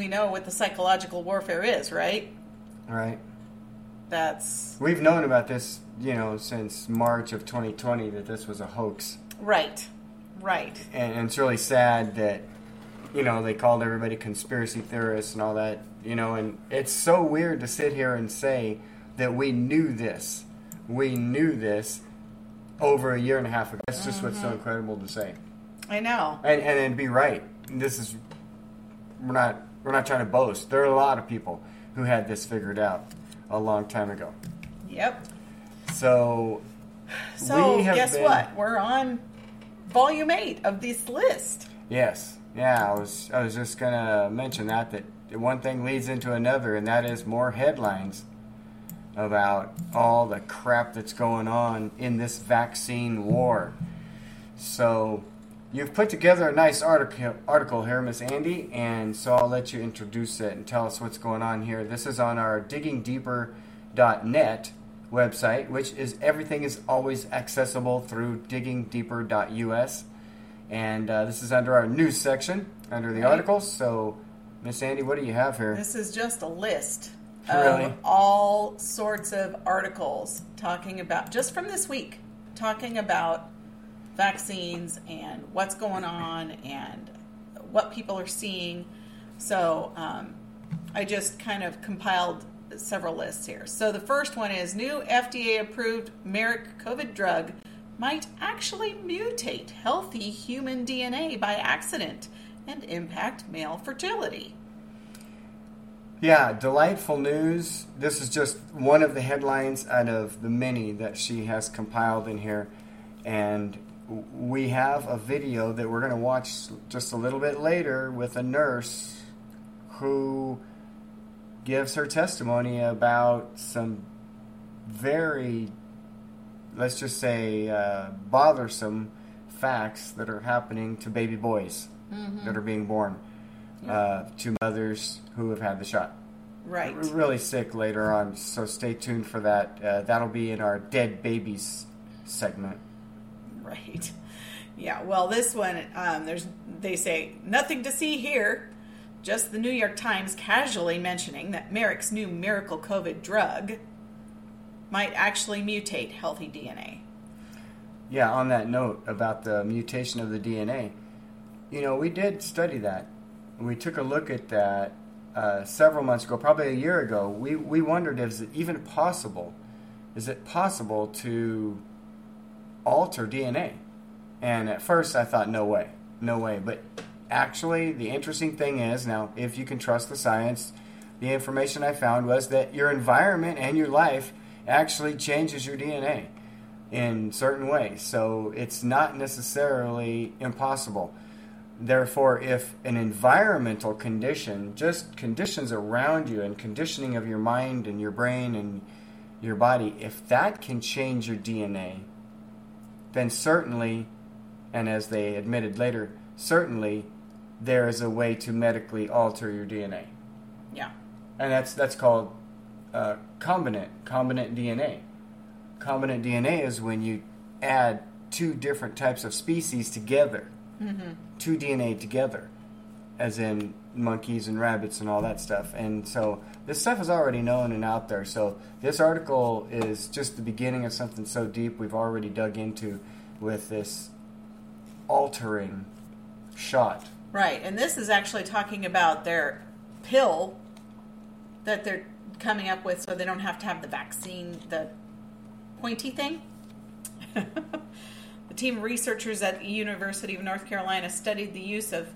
we know what the psychological warfare is right Right. that's We've known about this, you know, since March of 2020 that this was a hoax. right right And, and it's really sad that, you know, they called everybody conspiracy theorists and all that, you know, and it's so weird to sit here and say that we knew this. We knew this over a year and a half ago. That's just what's so mm-hmm. incredible to say. i know And, and and be right. This is we're not we're not trying to boast. There are a lot of people who had this figured out a long time ago. yep So so we have guess been- what we're on volume 8 of this list Yes, yeah. I was I was just gonna mention that that one thing leads into another, and that is more headlines about all the crap that's going on in this vaccine war. So you've put together a nice article article here, Miss Andi, and so I'll let you introduce it and tell us what's going on here. This is on our diggingdeeper.net website, which is everything is always accessible through diggingdeeper.us. And uh, this is under our news section, under the Right. articles. So, Miss Andi, what do you have here? this is just a list Really? of all sorts of articles talking about just from this week talking about vaccines and what's going on and what people are seeing so um, i just kind of compiled several lists here so the first one is new fda approved merck covid drug might actually mutate healthy human dna by accident and impact male fertility Yeah, delightful news. This is just one of the headlines out of the many that she has compiled in here. And we have a video that we're going to watch just a little bit later with a nurse who gives her testimony about some very, let's just say, uh, bothersome facts that are happening to baby boys that are being born uh, to mothers who have had the shot. right We're really sick later on, so stay tuned for that. Uh, that'll be in our dead babies segment. Right. Yeah. Well, this one, um, there's they say nothing to see here. Just the New York Times casually mentioning that Merck's new miracle COVID drug might actually mutate healthy DNA. Yeah, on that note about the mutation of the DNA, you know, we did study that. We took a look at that uh, several months ago, probably a year ago. We, we wondered is it even possible? Is it possible to alter DNA? And at first I thought, no way, no way. But actually, the interesting thing is now, if you can trust the science, the information I found was that your environment and your life actually changes your DNA in certain ways. So it's not necessarily impossible. Therefore, if an environmental condition, just conditions around you and conditioning of your mind and your brain and your body, if that can change your DNA, then certainly, and as they admitted later, certainly there is a way to medically alter your DNA. Yeah. And that's that's called uh, combinant combinant DNA. Combinant DNA is when you add two different types of species together, two DNA together, as in monkeys and rabbits and all that stuff. And so this stuff is already known and out there. So this article is just the beginning of something so deep we've already dug into with this altering shot. Right. And this is actually talking about their pill that they're coming up with so they don't have to have the vaccine, the pointy thing. the team of researchers at the University of North Carolina studied the use of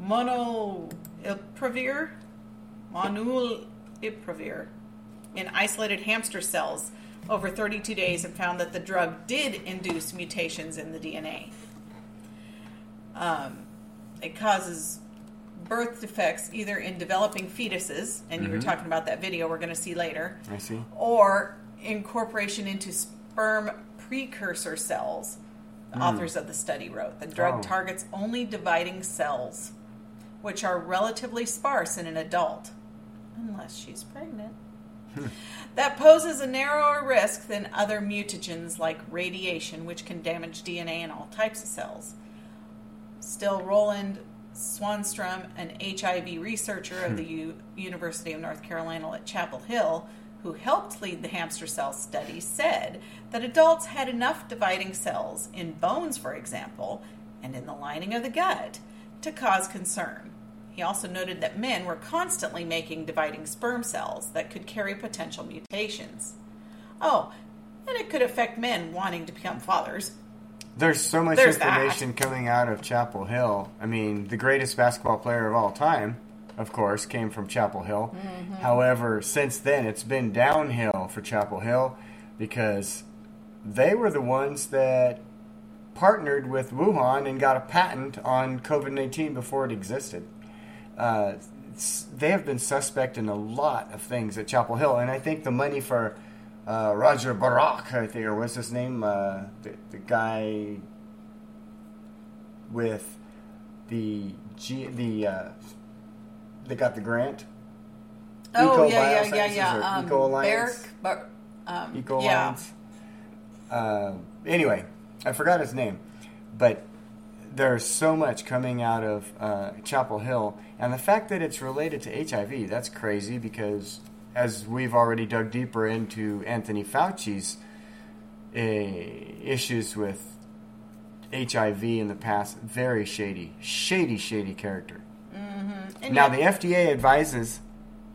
molnupiravir, molnupiravir in isolated hamster cells over 32 days and found that the drug did induce mutations in the DNA. Um, it causes birth defects either in developing fetuses, and you were talking about that video we're going to see later, I see. or incorporation into sperm precursor cells. The authors of the study wrote the drug Oh. targets only dividing cells, which are relatively sparse in an adult, unless she's pregnant. that poses a narrower risk than other mutagens like radiation, which can damage DNA in all types of cells. Still, Roland Swanstrom, an HIV researcher of the hmm. U- University of North Carolina at Chapel Hill, who helped lead the hamster cell study, said that adults had enough dividing cells in bones, for example, and in the lining of the gut to cause concern. He also noted that men were constantly making dividing sperm cells that could carry potential mutations. Oh, and it could affect men wanting to become fathers. There's so much There's that. information coming out of Chapel Hill. I mean, the greatest basketball player of all time, of course, came from Chapel Hill. Mm-hmm. However, since then, it's been downhill for Chapel Hill because they were the ones that partnered with Wuhan and got a patent on COVID 19 before it existed. Uh, they have been suspect in a lot of things at Chapel Hill, and I think the money for uh, Roger Barak, I think, or what's his name, uh, the, the guy with the G, the uh, they got the grant. Oh Eco yeah, yeah, yeah, yeah. Um, Eco Alliance? Berk, Bar- um, Eco yeah. Alliance. Uh, anyway, I forgot his name, but there's so much coming out of uh, Chapel Hill, and the fact that it's related to HIV, that's crazy because as we've already dug deeper into Anthony Fauci's uh, issues with HIV in the past, very shady, shady, shady character. And Now the FDA advises,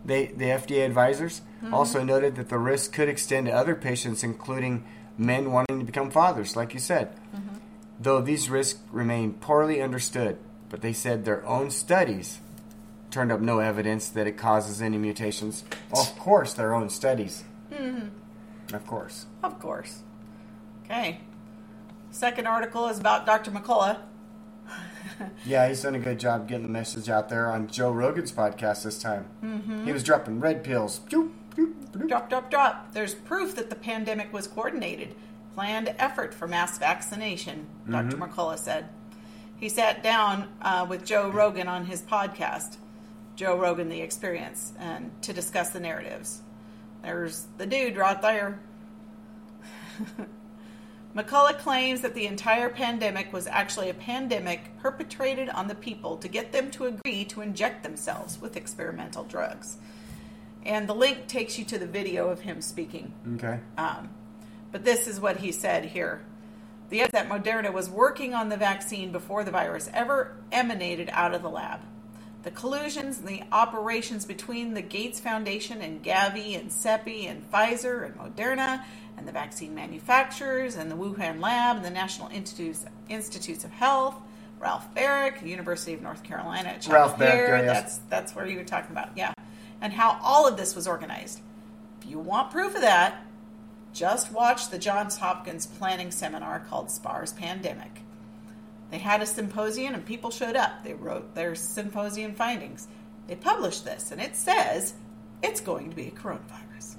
they the FDA advisors Mm-hmm. also noted that the risk could extend to other patients, including men wanting to become fathers, like you said. Mm-hmm. Though these risks remain poorly understood, but they said their own studies turned up no evidence that it causes any mutations. Of course, their own studies. Mm-hmm. Of course. Of course. Okay. Second article is about Dr. McCullough. Yeah, he's done a good job getting the message out there on Joe Rogan's podcast this time. Mm-hmm. He was dropping red pills. Doop, doop, doop. Drop, drop, drop. There's proof that the pandemic was coordinated, planned effort for mass vaccination, doctor McCullough said. He sat down uh, with Joe Rogan on his podcast, Joe Rogan The Experience, and to discuss the narratives. There's the dude right there. McCullough claims that the entire pandemic was actually a pandemic perpetrated on the people to get them to agree to inject themselves with experimental drugs. And the link takes you to the video of him speaking. Okay. Um, but this is what he said here. The that Moderna was working on the vaccine before the virus ever emanated out of the lab. The collusions and the operations between the Gates Foundation and Gavi and CEPI and Pfizer and Moderna and the vaccine manufacturers and the Wuhan lab and the National Institutes, Institutes of Health, Ralph Baric, University of North Carolina at Chapel Ralph Baric, yes. That's that's where you were talking about, yeah. And how all of this was organized. If you want proof of that, just watch the Johns Hopkins planning seminar called SPARS Pandemic. They had a symposium and people showed up. They wrote their symposium findings. They published this and it says it's going to be a coronavirus.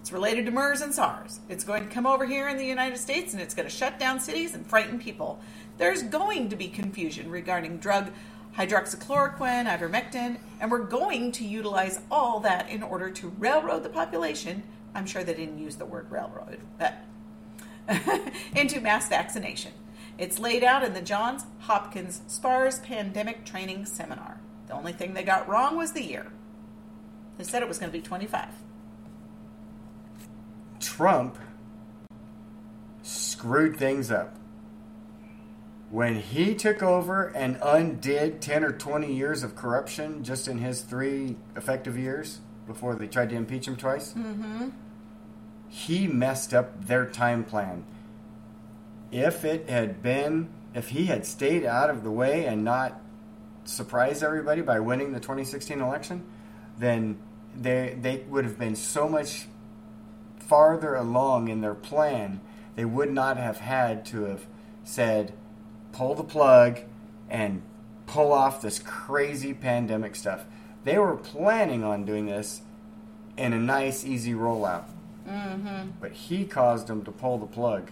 It's related to MERS and SARS. It's going to come over here in the United States and it's going to shut down cities and frighten people. There's going to be confusion regarding drug hydroxychloroquine, ivermectin, and we're going to utilize all that in order to railroad the population. I'm sure they didn't use the word railroad, but into mass vaccination. It's laid out in the Johns Hopkins SPARS Pandemic Training Seminar. The only thing they got wrong was the year. They said it was going to be 25. Trump screwed things up. When he took over and undid 10 or 20 years of corruption just in his three effective years before they tried to impeach him twice, mm-hmm. he messed up their time plan. If it had been, if he had stayed out of the way and not surprised everybody by winning the 2016 election, then they, they would have been so much farther along in their plan, they would not have had to have said, pull the plug and pull off this crazy pandemic stuff. They were planning on doing this in a nice, easy rollout. Mm-hmm. But he caused them to pull the plug.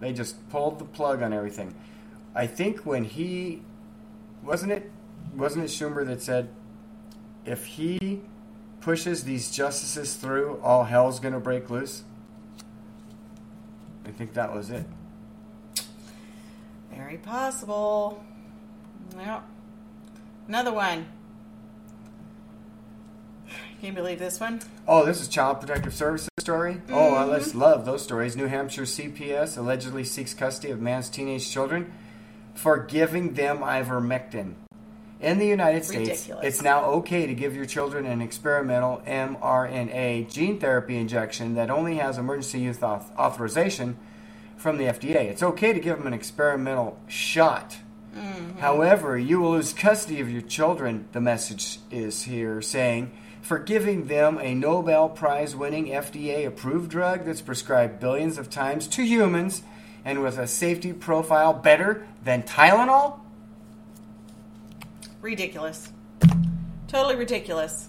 They just pulled the plug on everything. I think when he wasn't it wasn't it Schumer that said if he pushes these justices through, all hell's gonna break loose? I think that was it. Very possible. Well, another one. Can you believe this one? Oh, this is Child Protective Services story. Oh, I just mm-hmm. love those stories. New Hampshire CPS allegedly seeks custody of man's teenage children for giving them ivermectin. In the United States, Ridiculous. it's now okay to give your children an experimental mRNA gene therapy injection that only has emergency use auth- authorization from the FDA. It's okay to give them an experimental shot. Mm-hmm. However, you will lose custody of your children, the message is here saying, for giving them a Nobel Prize winning FDA approved drug that's prescribed billions of times to humans and with a safety profile better than Tylenol? Ridiculous. Totally ridiculous.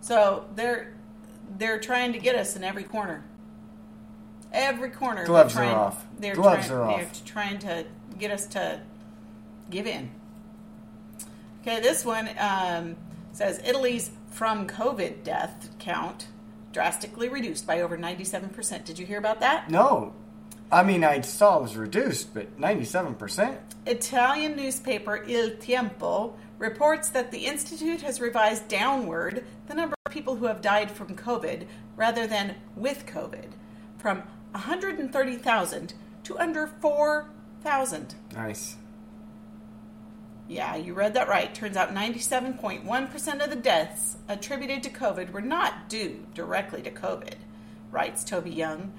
So they're they're trying to get us in every corner. Every corner. they're Gloves are trying- off. They're Gloves trying, are They're off. trying to get us to give in. Okay, this one um, says Italy's from COVID death count drastically reduced by over 97%. Did you hear about that? No. I mean, I saw it was reduced, but 97%? Italian newspaper Il Tempo reports that the institute has revised downward the number of people who have died from COVID rather than with COVID from 130,000 to under 4,000. Nice. Yeah, you read that right. Turns out 97.1% of the deaths attributed to COVID were not due directly to COVID, writes Toby Young.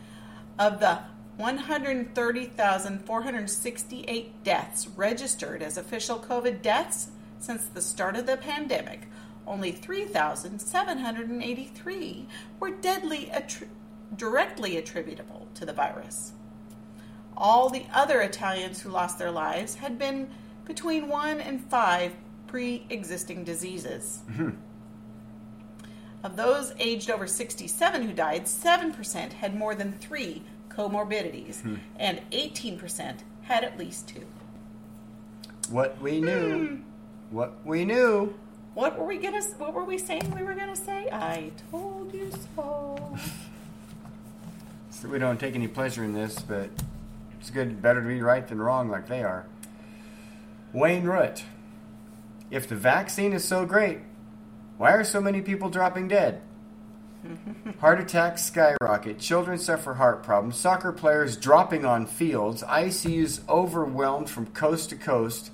Of the 130,468 deaths registered as official COVID deaths since the start of the pandemic, only 3,783 were deadly attri- directly attributable to the virus. All the other Italians who lost their lives had been between one and five pre existing diseases. Mm-hmm. Of those aged over 67 who died, 7% had more than three comorbidities, hmm. and 18% had at least two. What we knew. Hmm. What we knew. What were we gonna? What were we saying we were gonna say? I told you so. So we don't take any pleasure in this, but it's good, better to be right than wrong, like they are. Wayne Root. If the vaccine is so great, why are so many people dropping dead? Heart attacks skyrocket, children suffer heart problems, soccer players dropping on fields, ICUs overwhelmed from coast to coast.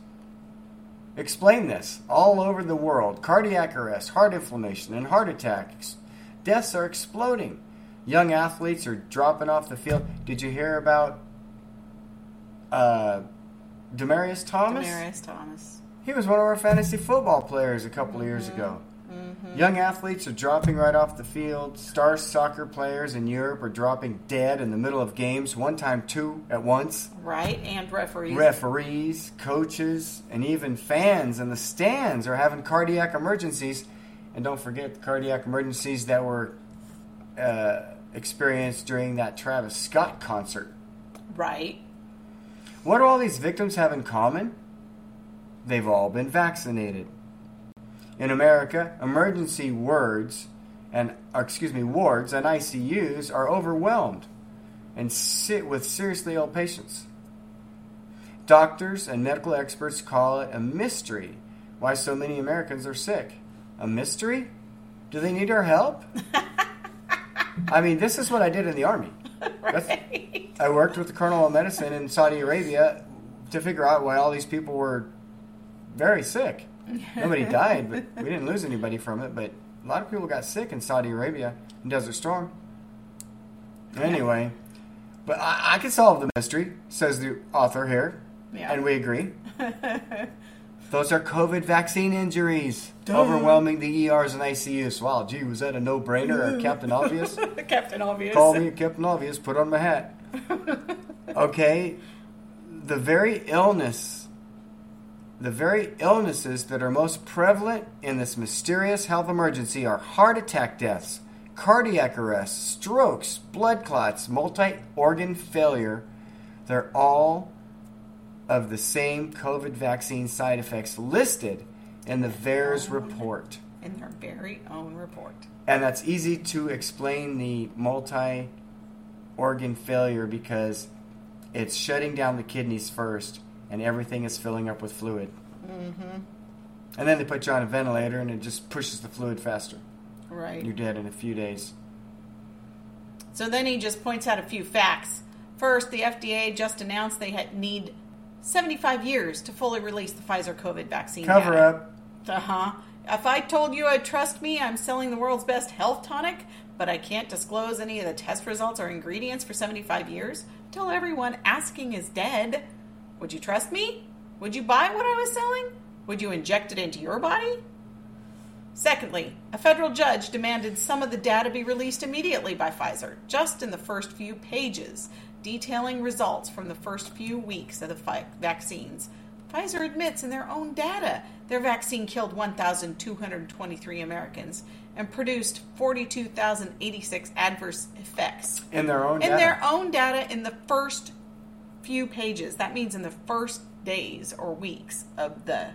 Explain this. All over the world, cardiac arrest, heart inflammation, and heart attacks. Deaths are exploding. Young athletes are dropping off the field. Did you hear about uh, Demaryius Thomas? Damaris Thomas. He was one of our fantasy football players a couple of years ago. Young athletes are dropping right off the field. Star soccer players in Europe are dropping dead in the middle of games, one time two at once. Right, and referees. Referees, coaches, and even fans in the stands are having cardiac emergencies. And don't forget the cardiac emergencies that were uh, experienced during that Travis Scott concert. right. What do all these victims have in common? They've all been vaccinated. In America, emergency wards and or excuse me, wards and ICUs are overwhelmed and sit with seriously ill patients. Doctors and medical experts call it a mystery why so many Americans are sick. A mystery? Do they need our help? I mean, this is what I did in the army. Right. I worked with the colonel of medicine in Saudi Arabia to figure out why all these people were very sick. Nobody died, but we didn't lose anybody from it. But a lot of people got sick in Saudi Arabia in Desert Storm. Anyway, but I, I can solve the mystery, says the author here, Yeah. and we agree. Those are COVID vaccine injuries, overwhelming the ERs and ICUs. Wow, gee, was that a no-brainer or Captain Obvious? Captain Obvious. Call me Captain Obvious, put on my hat. Okay, the very illness the very illnesses that are most prevalent in this mysterious health emergency are heart attack deaths, cardiac arrests, strokes, blood clots, multi organ failure. They're all of the same COVID vaccine side effects listed in the VAERS report. In their very own report. And that's easy to explain the multi organ failure because it's shutting down the kidneys first and everything is filling up with fluid. Mm-hmm. And then they put you on a ventilator and it just pushes the fluid faster. Right. You're dead in a few days. So then he just points out a few facts. First, the FDA just announced they had need 75 years to fully release the Pfizer COVID vaccine. Cover data. up. Uh huh. If I told you I'd trust me, I'm selling the world's best health tonic, but I can't disclose any of the test results or ingredients for 75 years, tell everyone asking is dead. Would you trust me? Would you buy what I was selling? Would you inject it into your body? Secondly, a federal judge demanded some of the data be released immediately by Pfizer, just in the first few pages, detailing results from the first few weeks of the fi- vaccines. Pfizer admits in their own data their vaccine killed 1,223 Americans and produced 42,086 adverse effects. In their own data. In data. their own data in the first few pages. That means in the first days or weeks of the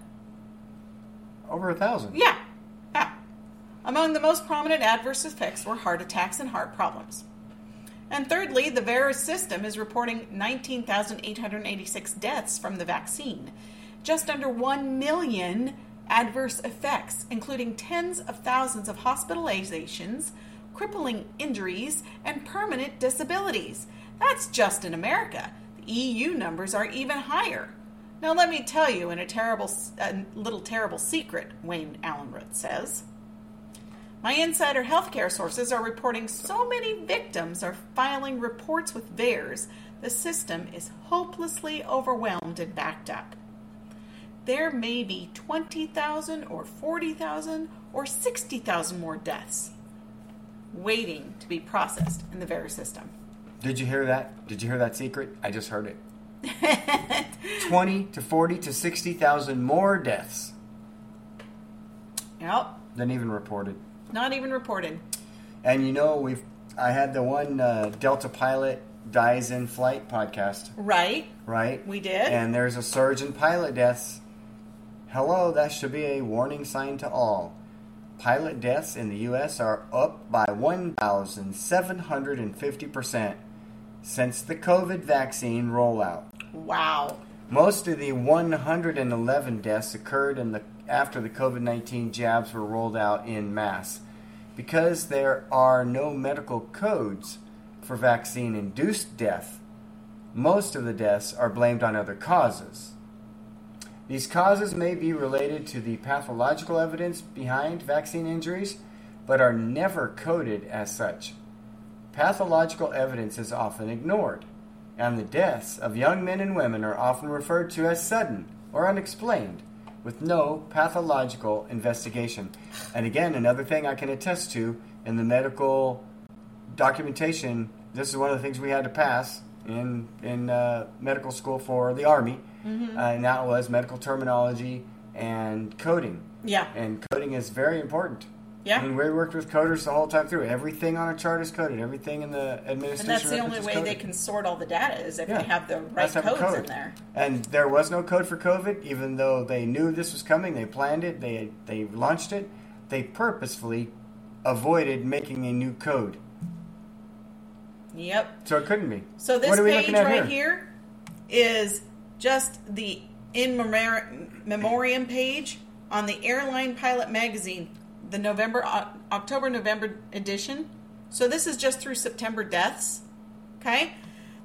Over a thousand. yeah. Yeah. Among the most prominent adverse effects were heart attacks and heart problems. And thirdly, the VAERS system is reporting 19,886 deaths from the vaccine, just under 1 million adverse effects, including tens of thousands of hospitalizations, crippling injuries, and permanent disabilities. That's just in America. The EU numbers are even higher. Now, let me tell you in a terrible, a little terrible secret, Wayne Allyn Root says. My insider healthcare sources are reporting so many victims are filing reports with VAERS, the system is hopelessly overwhelmed and backed up. There may be 20,000 or 40,000 or 60,000 more deaths waiting to be processed in the VAERS system. Did you hear that? Did you hear that secret? I just heard it. 20 to 40 to 60,000 more deaths Yep, than even reported. Not even reported. And you know, we've I had the one uh, Delta pilot dies in flight podcast, Right? right? We did. And there's a surge in pilot deaths. Hello, that should be a warning sign to all. Pilot deaths in the U.S. are up by 1,750% since the COVID vaccine rollout. Wow. Most of the 111 deaths occurred in the after the COVID-19 jabs were rolled out in mass. Because there are no medical codes for vaccine-induced death, most of the deaths are blamed on other causes. These causes may be related to the pathological evidence behind vaccine injuries, but are never coded as such. Pathological evidence is often ignored, and the deaths of young men and women are often referred to as sudden or unexplained, with no pathological investigation. And again, another thing I can attest to in the medical documentation, this is one of the things we had to pass in in uh, medical school for the army, uh, and that was medical terminology and coding. Yeah. And coding is very important. Yeah. And we worked with coders the whole time through. Everything on a chart is coded. Everything in the administration. And that's the only way coded. they can sort all the data is if Yeah. they have the right codes code. in there. And there was no code for COVID, even though they knew this was coming. They planned it. They they launched it. They purposefully avoided making a new code, Yep. so it couldn't be. So this what are we page right here is just the in memor- memoriam page on the Airline Pilot magazine, the November October November edition. So this is just through September deaths. Okay?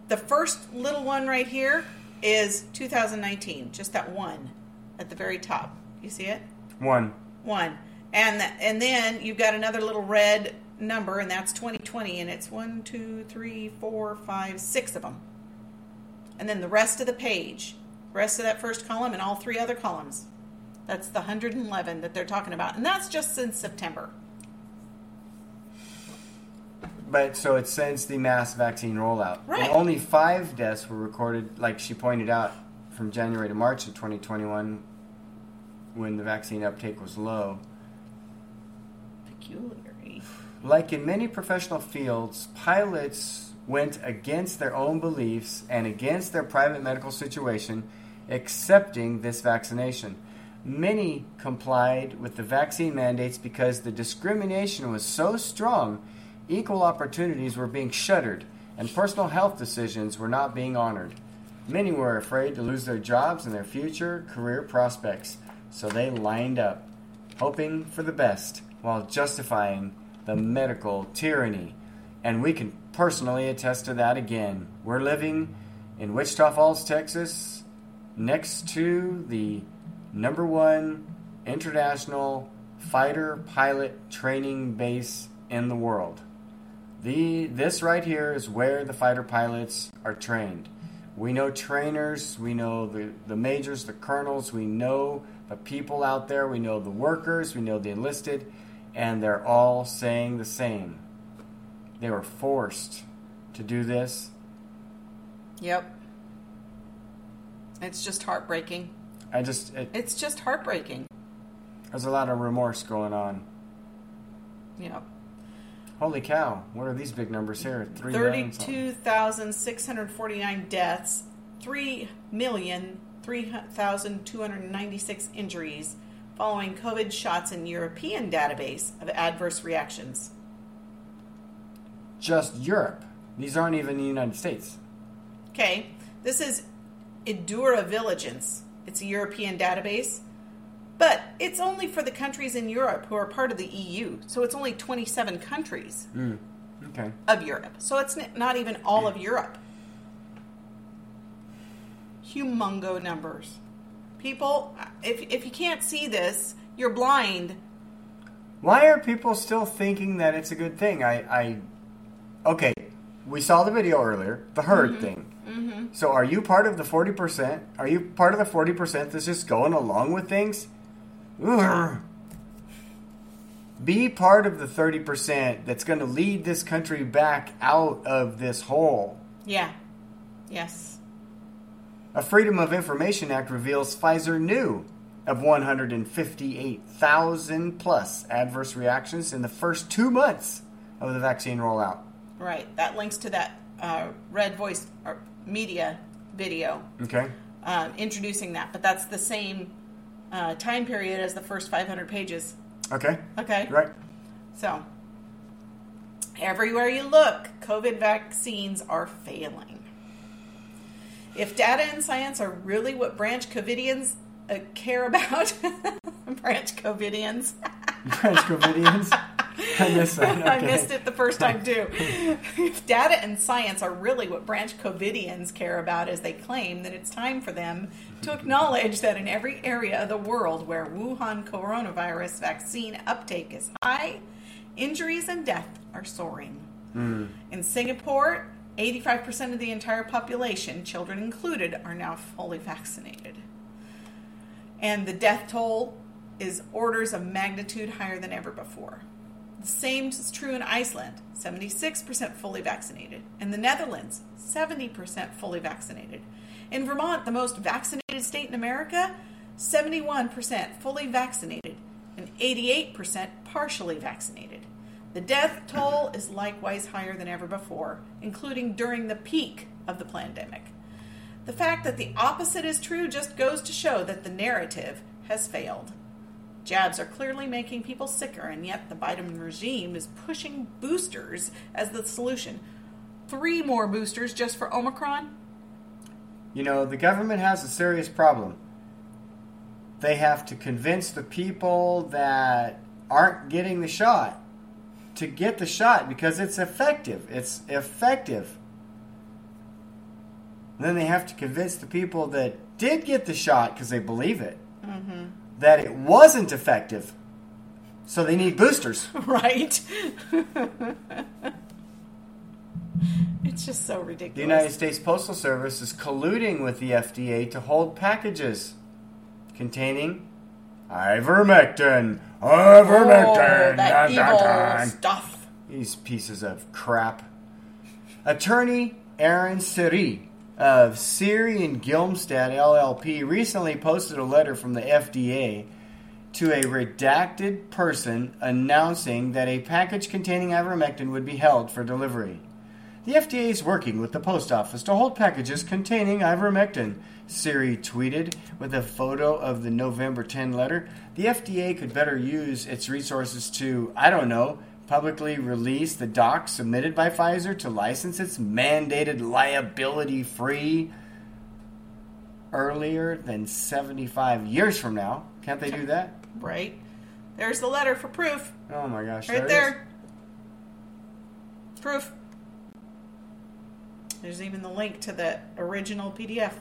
The first little one right here is 2019, just that one at the very top. You see it? One. One. And th- and then you've got another little red number, and that's 2020, and it's one, two, three, four, five, six of them. And then the rest of the page, rest of that first column, and all three other columns. That's the 111 that they're talking about, and that's just since September. But so it's since the mass vaccine rollout. Right. And only five deaths were recorded, like she pointed out, from January to March of 2021 when the vaccine uptake was low. Peculiar. Like in many professional fields, pilots went against their own beliefs and against their private medical situation, accepting this vaccination. Many complied with the vaccine mandates because the discrimination was so strong, equal opportunities were being shuttered, and personal health decisions were not being honored. Many were afraid to lose their jobs and their future career prospects, so they lined up, hoping for the best while justifying the medical tyranny. And we can personally attest to that again. We're living in Wichita Falls, Texas, next to the number one international fighter pilot training base in the world. The, this right here is where the fighter pilots are trained. We know trainers, we know the, the majors, the colonels, we know the people out there, we know the workers, we know the enlisted and they're all saying the same. They were forced to do this. Yep. It's just heartbreaking. I just it, It's just heartbreaking. there's a lot of remorse going on. Yep. Holy cow! What are these big numbers here? Three million 32,649 deaths, 3,003,296 injuries following COVID shots in European database of adverse reactions. Just Europe. These aren't even the United States. Okay, this is EudraVigilance. It's a European database, but it's only for the countries in Europe who are part of the EU. So it's only 27 countries Mm. Okay. of Europe. So it's not even all of Europe. Humongo numbers. People, if, if you can't see this, you're blind. Why are people still thinking that it's a good thing? I, I okay. We saw the video earlier, the herd thing. Mm-hmm. So, are you part of the forty percent? Are you part of the forty percent that's just going along with things? Ugh. Be part of the thirty percent that's going to lead this country back out of this hole. Yeah. Yes. A Freedom of Information Act reveals Pfizer knew of 158,000 plus adverse reactions in the first two months of the vaccine rollout. Right. That links to that uh, Red Voice Media video Okay. um, introducing that, but that's the same uh, time period as the first 500 pages. Okay. Okay. Right. So, everywhere you look, COVID vaccines are failing. If data and science are really what branch COVIDians uh, care about, branch COVIDians, branch Covidians. I missed that. I missed it the first time too. if data and science are really what branch COVIDians care about as they claim, then it's time for them to acknowledge that in every area of the world where Wuhan coronavirus vaccine uptake is high, injuries and death are soaring. Hmm. In Singapore, 85% of the entire population, children included, are now fully vaccinated. And the death toll is orders of magnitude higher than ever before. The same is true in Iceland, 76% fully vaccinated. In the Netherlands, 70% fully vaccinated. In Vermont, the most vaccinated state in America, 71% fully vaccinated and 88% partially vaccinated. The death toll is likewise higher than ever before, including during the peak of the pandemic. The fact that the opposite is true just goes to show that the narrative has failed. Jabs are clearly making people sicker, and yet the Biden regime is pushing boosters as the solution. Three more boosters just for Omicron? You know, the government has a serious problem. They have to convince the people that aren't getting the shot to get the shot because it's effective. It's effective. And then they have to convince the people that did get the shot because they believe it mm-hmm. That it wasn't effective. So they need boosters. Right? it's just so ridiculous. The United States Postal Service is colluding with the FDA to hold packages containing ivermectin. Ivermectin. Oh, that evil stuff. These pieces of crap. Attorney Aaron Siri of Siri and Glimstad LLP recently posted a letter from the FDA to a redacted person announcing that a package containing ivermectin would be held for delivery. The FDA is working with the post office to hold packages containing ivermectin, Siri tweeted with a photo of the November 10 letter. The FDA could better use its resources to, I don't know, publicly release the docs submitted by Pfizer to license its mandated liability free earlier than 75 years from now. Can't they do that? Right. There's the letter for proof. Oh my gosh. Right it there. Proof. There's even the link to the original PDF.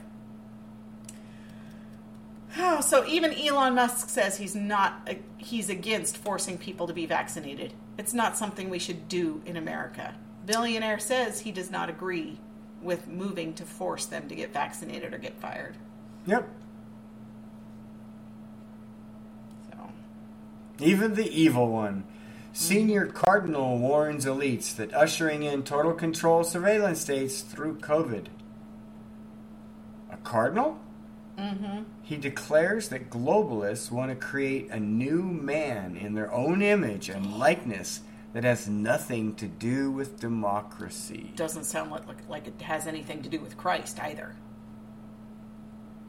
Oh, so even Elon Musk says he's not uh, he's against forcing people to be vaccinated. It's not something we should do in America. Billionaire says he does not agree with moving to force them to get vaccinated or get fired. Yep. So, Even the evil one. Senior Cardinal warns elites that ushering in total control surveillance states through COVID. A cardinal? mm-hmm. He declares that globalists want to create a new man in their own image and likeness that has nothing to do with democracy. doesn't sound like, like it has anything to do with Christ either.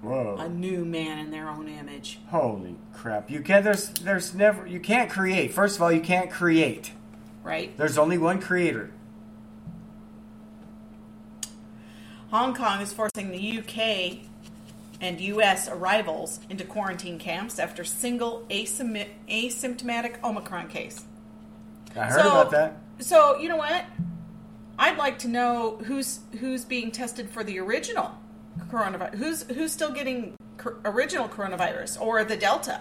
Whoa. A new man in their own image. Holy crap. You can't there's there's never you can't create. First of all, you can't create. Right? There's only one creator. Hong Kong is forcing the UK and US arrivals into quarantine camps after single asymptom- asymptomatic Omicron case. I heard So- about that. So, you know what? I'd like to know who's who's being tested for the original coronavirus. Who's who's still getting cor- original coronavirus or the Delta?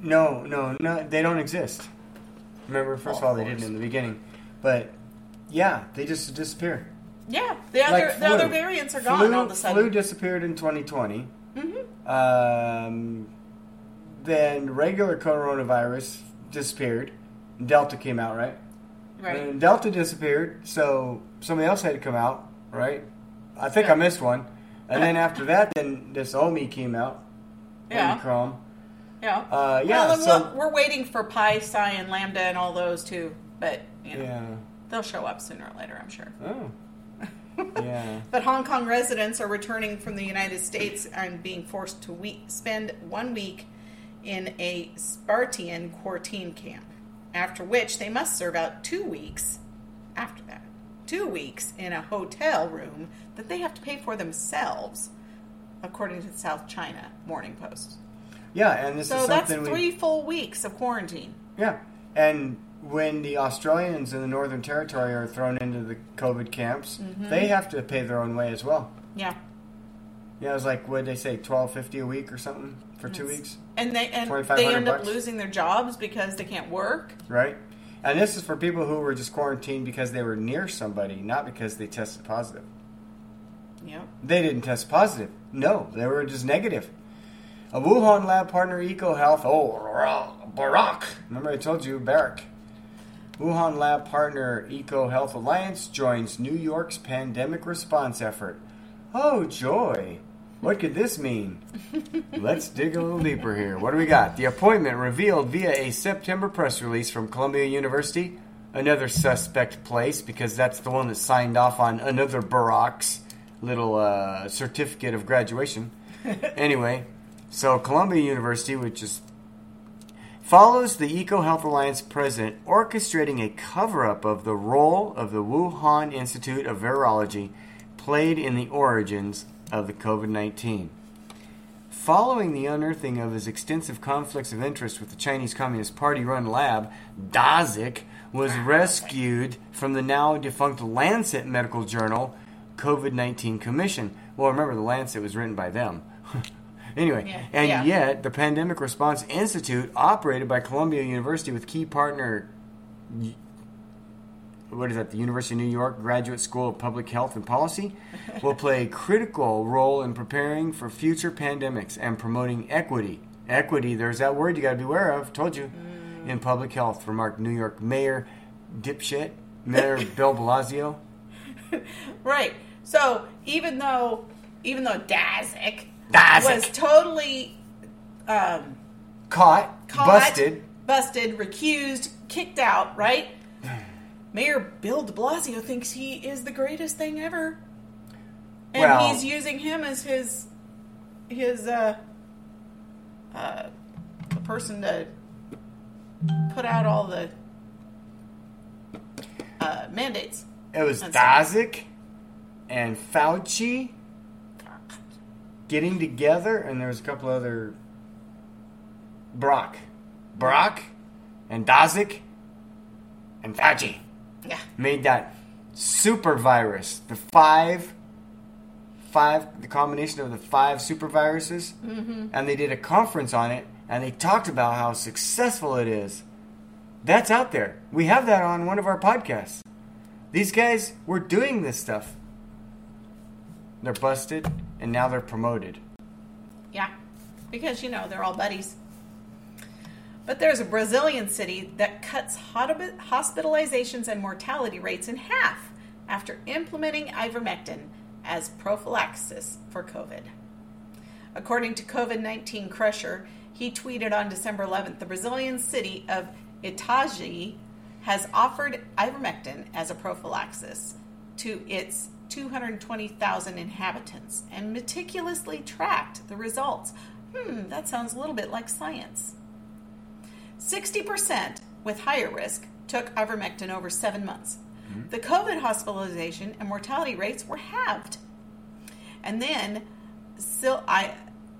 No, no, no, they don't exist. Remember, first of all, they didn't in the beginning, but yeah, they just disappear. Yeah, the other Like the other variants are gone Flu, all of a sudden. flu disappeared in 2020. hmm Um, then regular coronavirus disappeared. Delta came out, right? Right. And Delta disappeared, so somebody else had to come out, right? I think I missed one. And then after that, then this Omi came out. Yeah. Omicron. Yeah. Uh, yeah, Well, so- we're, we're waiting for Pi, Psi, and Lambda and all those too, but you know, Yeah. they'll show up sooner or later, I'm sure. Oh. Yeah. But Hong Kong residents are returning from the United States and being forced to week, spend one week in a Spartan quarantine camp, after which they must serve out two weeks after that. Two weeks in a hotel room that they have to pay for themselves, according to the South China Morning Post. Yeah, and this is So is that's three we. full weeks of quarantine. Yeah, and when the Australians in the Northern Territory are thrown into the COVID camps, Mm-hmm. they have to pay their own way as well. Yeah. Yeah, it was like what did they say, twelve fifty a week or something for two weeks, And they and they end up losing their jobs because they can't work. right? And this is for people who were just quarantined because they were near somebody, not because they tested positive. Yep. They didn't test positive. No, they were just negative. A Wuhan lab partner, EcoHealth, oh, Barack. Remember I told you, Barack. Wuhan lab partner, Eco Health Alliance, joins New York's pandemic response effort. Oh, joy. What could this mean? Let's dig a little deeper here. What do we got? The appointment revealed via a September press release from Columbia University, another suspect place because that's the one that signed off on another Barack's little uh, certificate of graduation. anyway, so Columbia University, which is follows the EcoHealth Alliance president orchestrating a cover up of the role of the Wuhan Institute of Virology played in the origins of the COVID 19. Following the unearthing of his extensive conflicts of interest with the Chinese Communist Party run lab, Daszak was ah, rescued from the now defunct Lancet medical journal COVID 19 Commission. Well, remember, the Lancet was written by them. anyway, Yeah. and Yeah. yet the Pandemic Response Institute, operated by Columbia University with key partner what is that, the University of New York Graduate School of Public Health and Policy, will play a critical role in preparing for future pandemics and promoting equity. Equity, there's that word you got to be aware of, told you, mm. in public health, remarked New York Mayor Dipshit, Mayor Bill Blasio. Right. So even though even though Daszak. Was totally um, caught, caught, busted. busted, recused, kicked out, right? Mayor Bill de Blasio thinks he is the greatest thing ever. And Well- he's using him as his his uh uh the person to put out all the uh mandates. It was That's Daszak and Fauci getting together, and there was a couple other Baric, Baric, and Daszak and Fauci Yeah. made that super virus. The five, five, the combination of the five super viruses, mm-hmm. and they did a conference on it, and they talked about how successful it is. That's out there. We have that on one of our podcasts. These guys were doing this stuff. They're busted, and now they're promoted. Yeah, because you know they're all buddies. But there's a Brazilian city that cuts hospitalizations and mortality rates in half after implementing ivermectin as prophylaxis for COVID. According to COVID 19 Crusher, he tweeted on December 11th the Brazilian city of Itajaí has offered ivermectin as a prophylaxis to its 220,000 inhabitants and meticulously tracked the results. Hmm, that sounds a little bit like science. 60% with higher risk took ivermectin over seven months. The COVID hospitalization and mortality rates were halved. And then SIVAL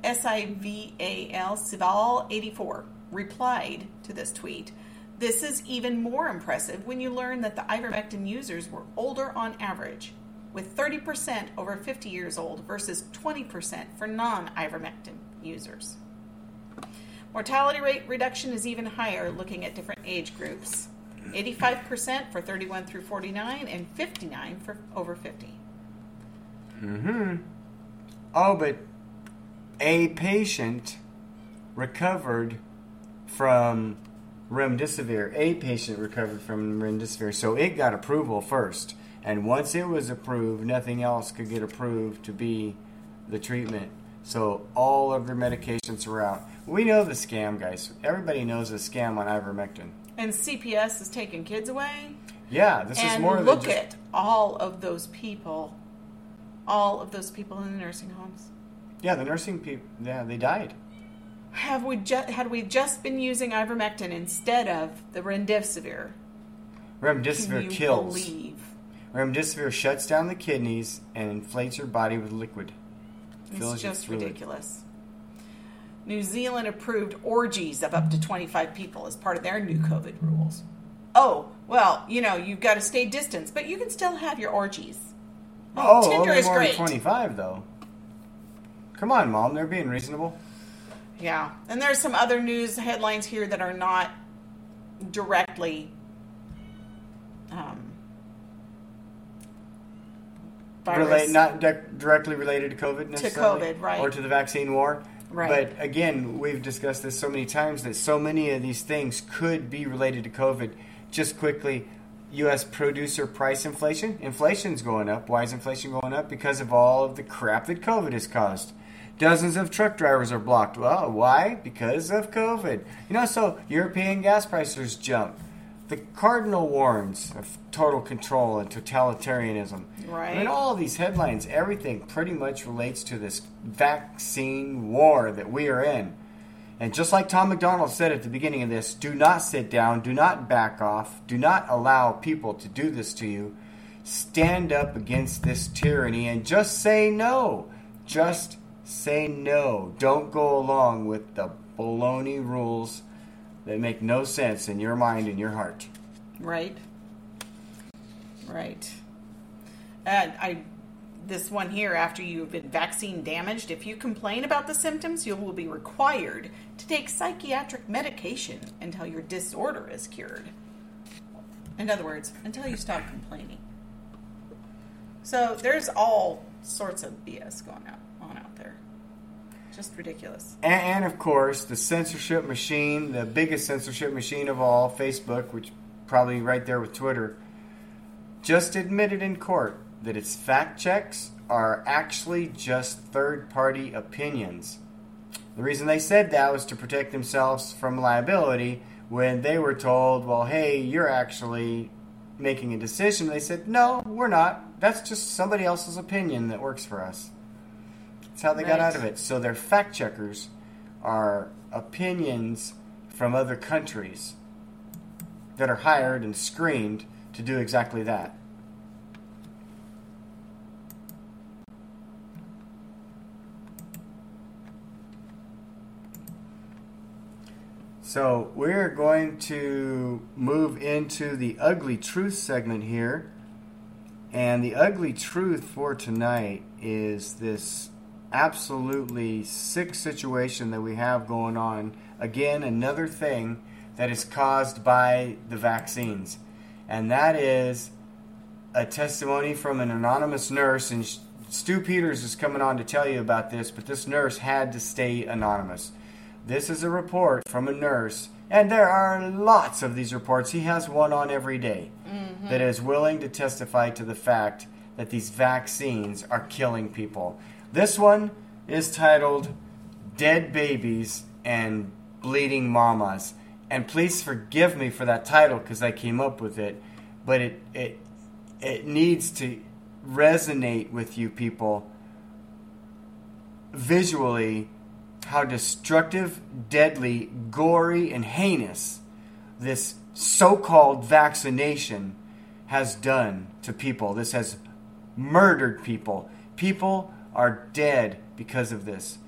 Sival 84 replied to this tweet. This is even more impressive when you learn that the ivermectin users were older on average, with 30% over 50 years old versus 20% for non ivermectin users. Mortality rate reduction is even higher looking at different age groups 85% for 31 through 49 and 59 for over 50. Mm-hmm. Oh, but a patient recovered from remdesivir. A patient recovered from remdesivir, so it got approval first. And once it was approved, nothing else could get approved to be the treatment. So all of their medications were out. We know the scam, guys. Everybody knows the scam on ivermectin. And CPS is taking kids away. Yeah, this is and more look than just, at all of those people, all of those people in the nursing homes. yeah. The nursing people, yeah, they died. Have we just had we just been using ivermectin instead of the remdesivir? Remdesivir kills. believe? Remdesivir shuts down the kidneys and inflates your body with liquid. It's just ridiculous. New Zealand approved orgies of up to 25 people as part of their new COVID rules. Oh, well, you know, you've got to stay distance, but you can still have your orgies. Oh, Tinder only is more great. than 25, though. Come on, Mom. They're being reasonable. Yeah, and there's some other news headlines here that are not directly um, virus. Relate, not di- directly related to COVID necessarily. COVID, right. Or to the vaccine war. Right. But again, we've discussed this so many times that so many of these things could be related to COVID. Just quickly, U.S. producer price inflation. Inflation's going up. Why is inflation going up? Because of all of the crap that COVID has caused. Dozens of truck drivers are blocked. Well, why? Because of COVID. You know, so European gas prices jump. The cardinal warns of total control and totalitarianism. Right. I mean, all of these headlines, everything pretty much relates to this vaccine war that we are in. And just like Tom MacDonald said at the beginning of this, do not sit down, do not back off, do not allow people to do this to you. Stand up against this tyranny and just say no. Just say no. Don't go along with the baloney rules that make no sense in your mind and your heart. Right. Right. And I, this one here, after you've been vaccine damaged, if you complain about the symptoms, you will be required to take psychiatric medication until your disorder is cured. In other words, until you stop complaining. So there's all sorts of BS going out, on out there. Just ridiculous. And, and of course, the censorship machine, the biggest censorship machine of all, Facebook, which probably right there with Twitter, just admitted in court that its fact checks are actually just third party opinions. The reason they said that was to protect themselves from liability when they were told, well, hey, you're actually making a decision. They said, no, we're not. That's just somebody else's opinion that works for us. That's how they right. got out of it. So their fact checkers are opinions from other countries that are hired and screened to do exactly that. So we're going to move into the ugly truth segment here. And the ugly truth for tonight is this absolutely sick situation that we have going on. Again, another thing that is caused by the vaccines. And that is a testimony from an anonymous nurse. And Stu Peters is coming on to tell you about this, but this nurse had to stay anonymous. This is a report from a nurse, and there are lots of these reports. He has one on every day mm-hmm. that is willing to testify to the fact that these vaccines are killing people. This one is titled Dead Babies and Bleeding Mamas. And please forgive me for that title because I came up with it, but it, it, it needs to resonate with you people visually how destructive, deadly, gory, and heinous this so called vaccination has done to people. This has murdered people. People are dead because of this.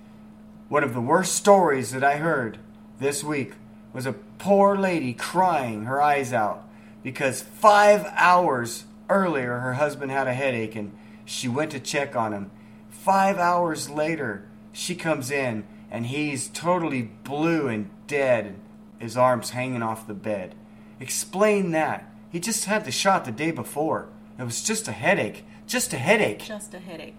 One of the worst stories that I heard this week was a poor lady crying her eyes out because five hours earlier her husband had a headache and she went to check on him. Five hours later, she comes in and he's totally blue and dead, his arms hanging off the bed. Explain that. He just had the shot the day before. It was just a headache. Just a headache. Just a headache.